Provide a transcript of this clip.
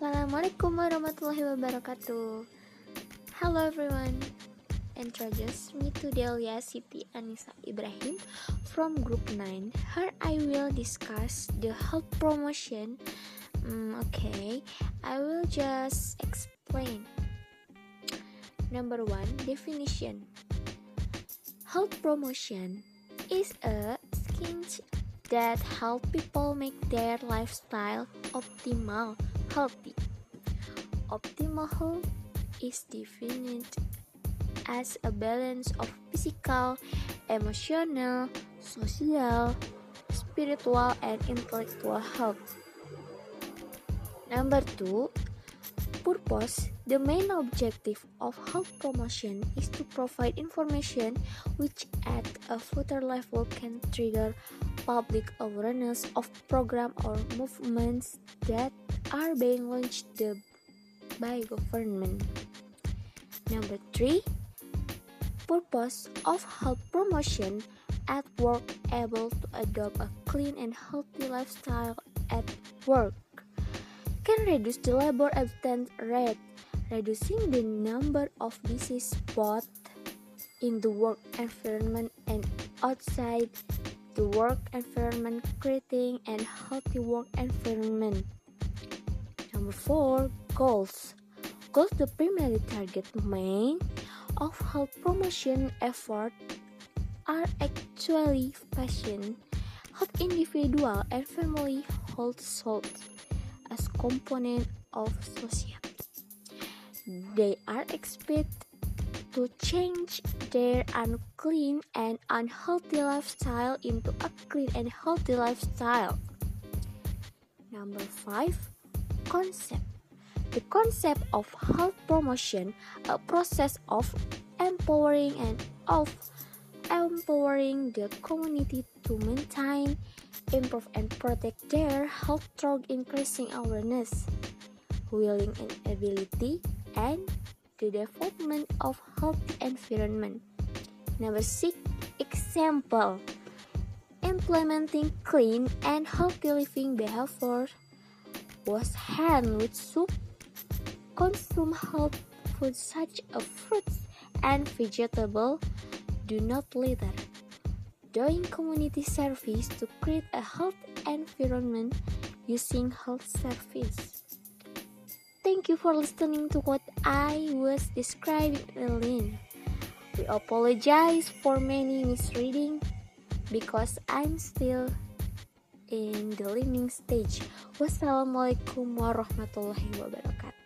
Assalamualaikum warahmatullahi wabarakatuh. Hello everyone. Introduce me to Delia Siti Anissa Ibrahim from Group 9. Here I will discuss the health promotion. Mm, okay, I will just explain. Number one, definition. Health promotion is a scheme that help people make their lifestyle optimal healthy. Optimal health is defined as a balance of physical, emotional, social, spiritual, and intellectual health. Number two, purpose. The main objective of health promotion is to provide information which at a further level can trigger public awareness of program or movements that are being launched by government. Number three, purpose of health promotion at work able to adopt a clean and healthy lifestyle at work can reduce the labor absence rate, reducing the number of disease both in the work environment and outside the work environment, creating a healthy work environment. Number four, goals. Goals the primary target main of health promotion effort are actually patient, health individual and family health household as component of society. They are expected to change their unclean and unhealthy lifestyle into a clean and healthy lifestyle. Number five, concept. The concept of health promotion, a process of empowering and of empowering the community to maintain, improve, and protect their health through increasing awareness, willing and ability, and the development of healthy environment. Number six, example implementing clean and healthy living behavior wash hand with soap, consume healthy food such as fruits and vegetables, do not litter. Doing community service to create a health environment using health service. Thank you for listening to what I was describing earlier. We apologize for many misreading because I'm still in the learning stage. Wassalamualaikum warahmatullahi wabarakatuh.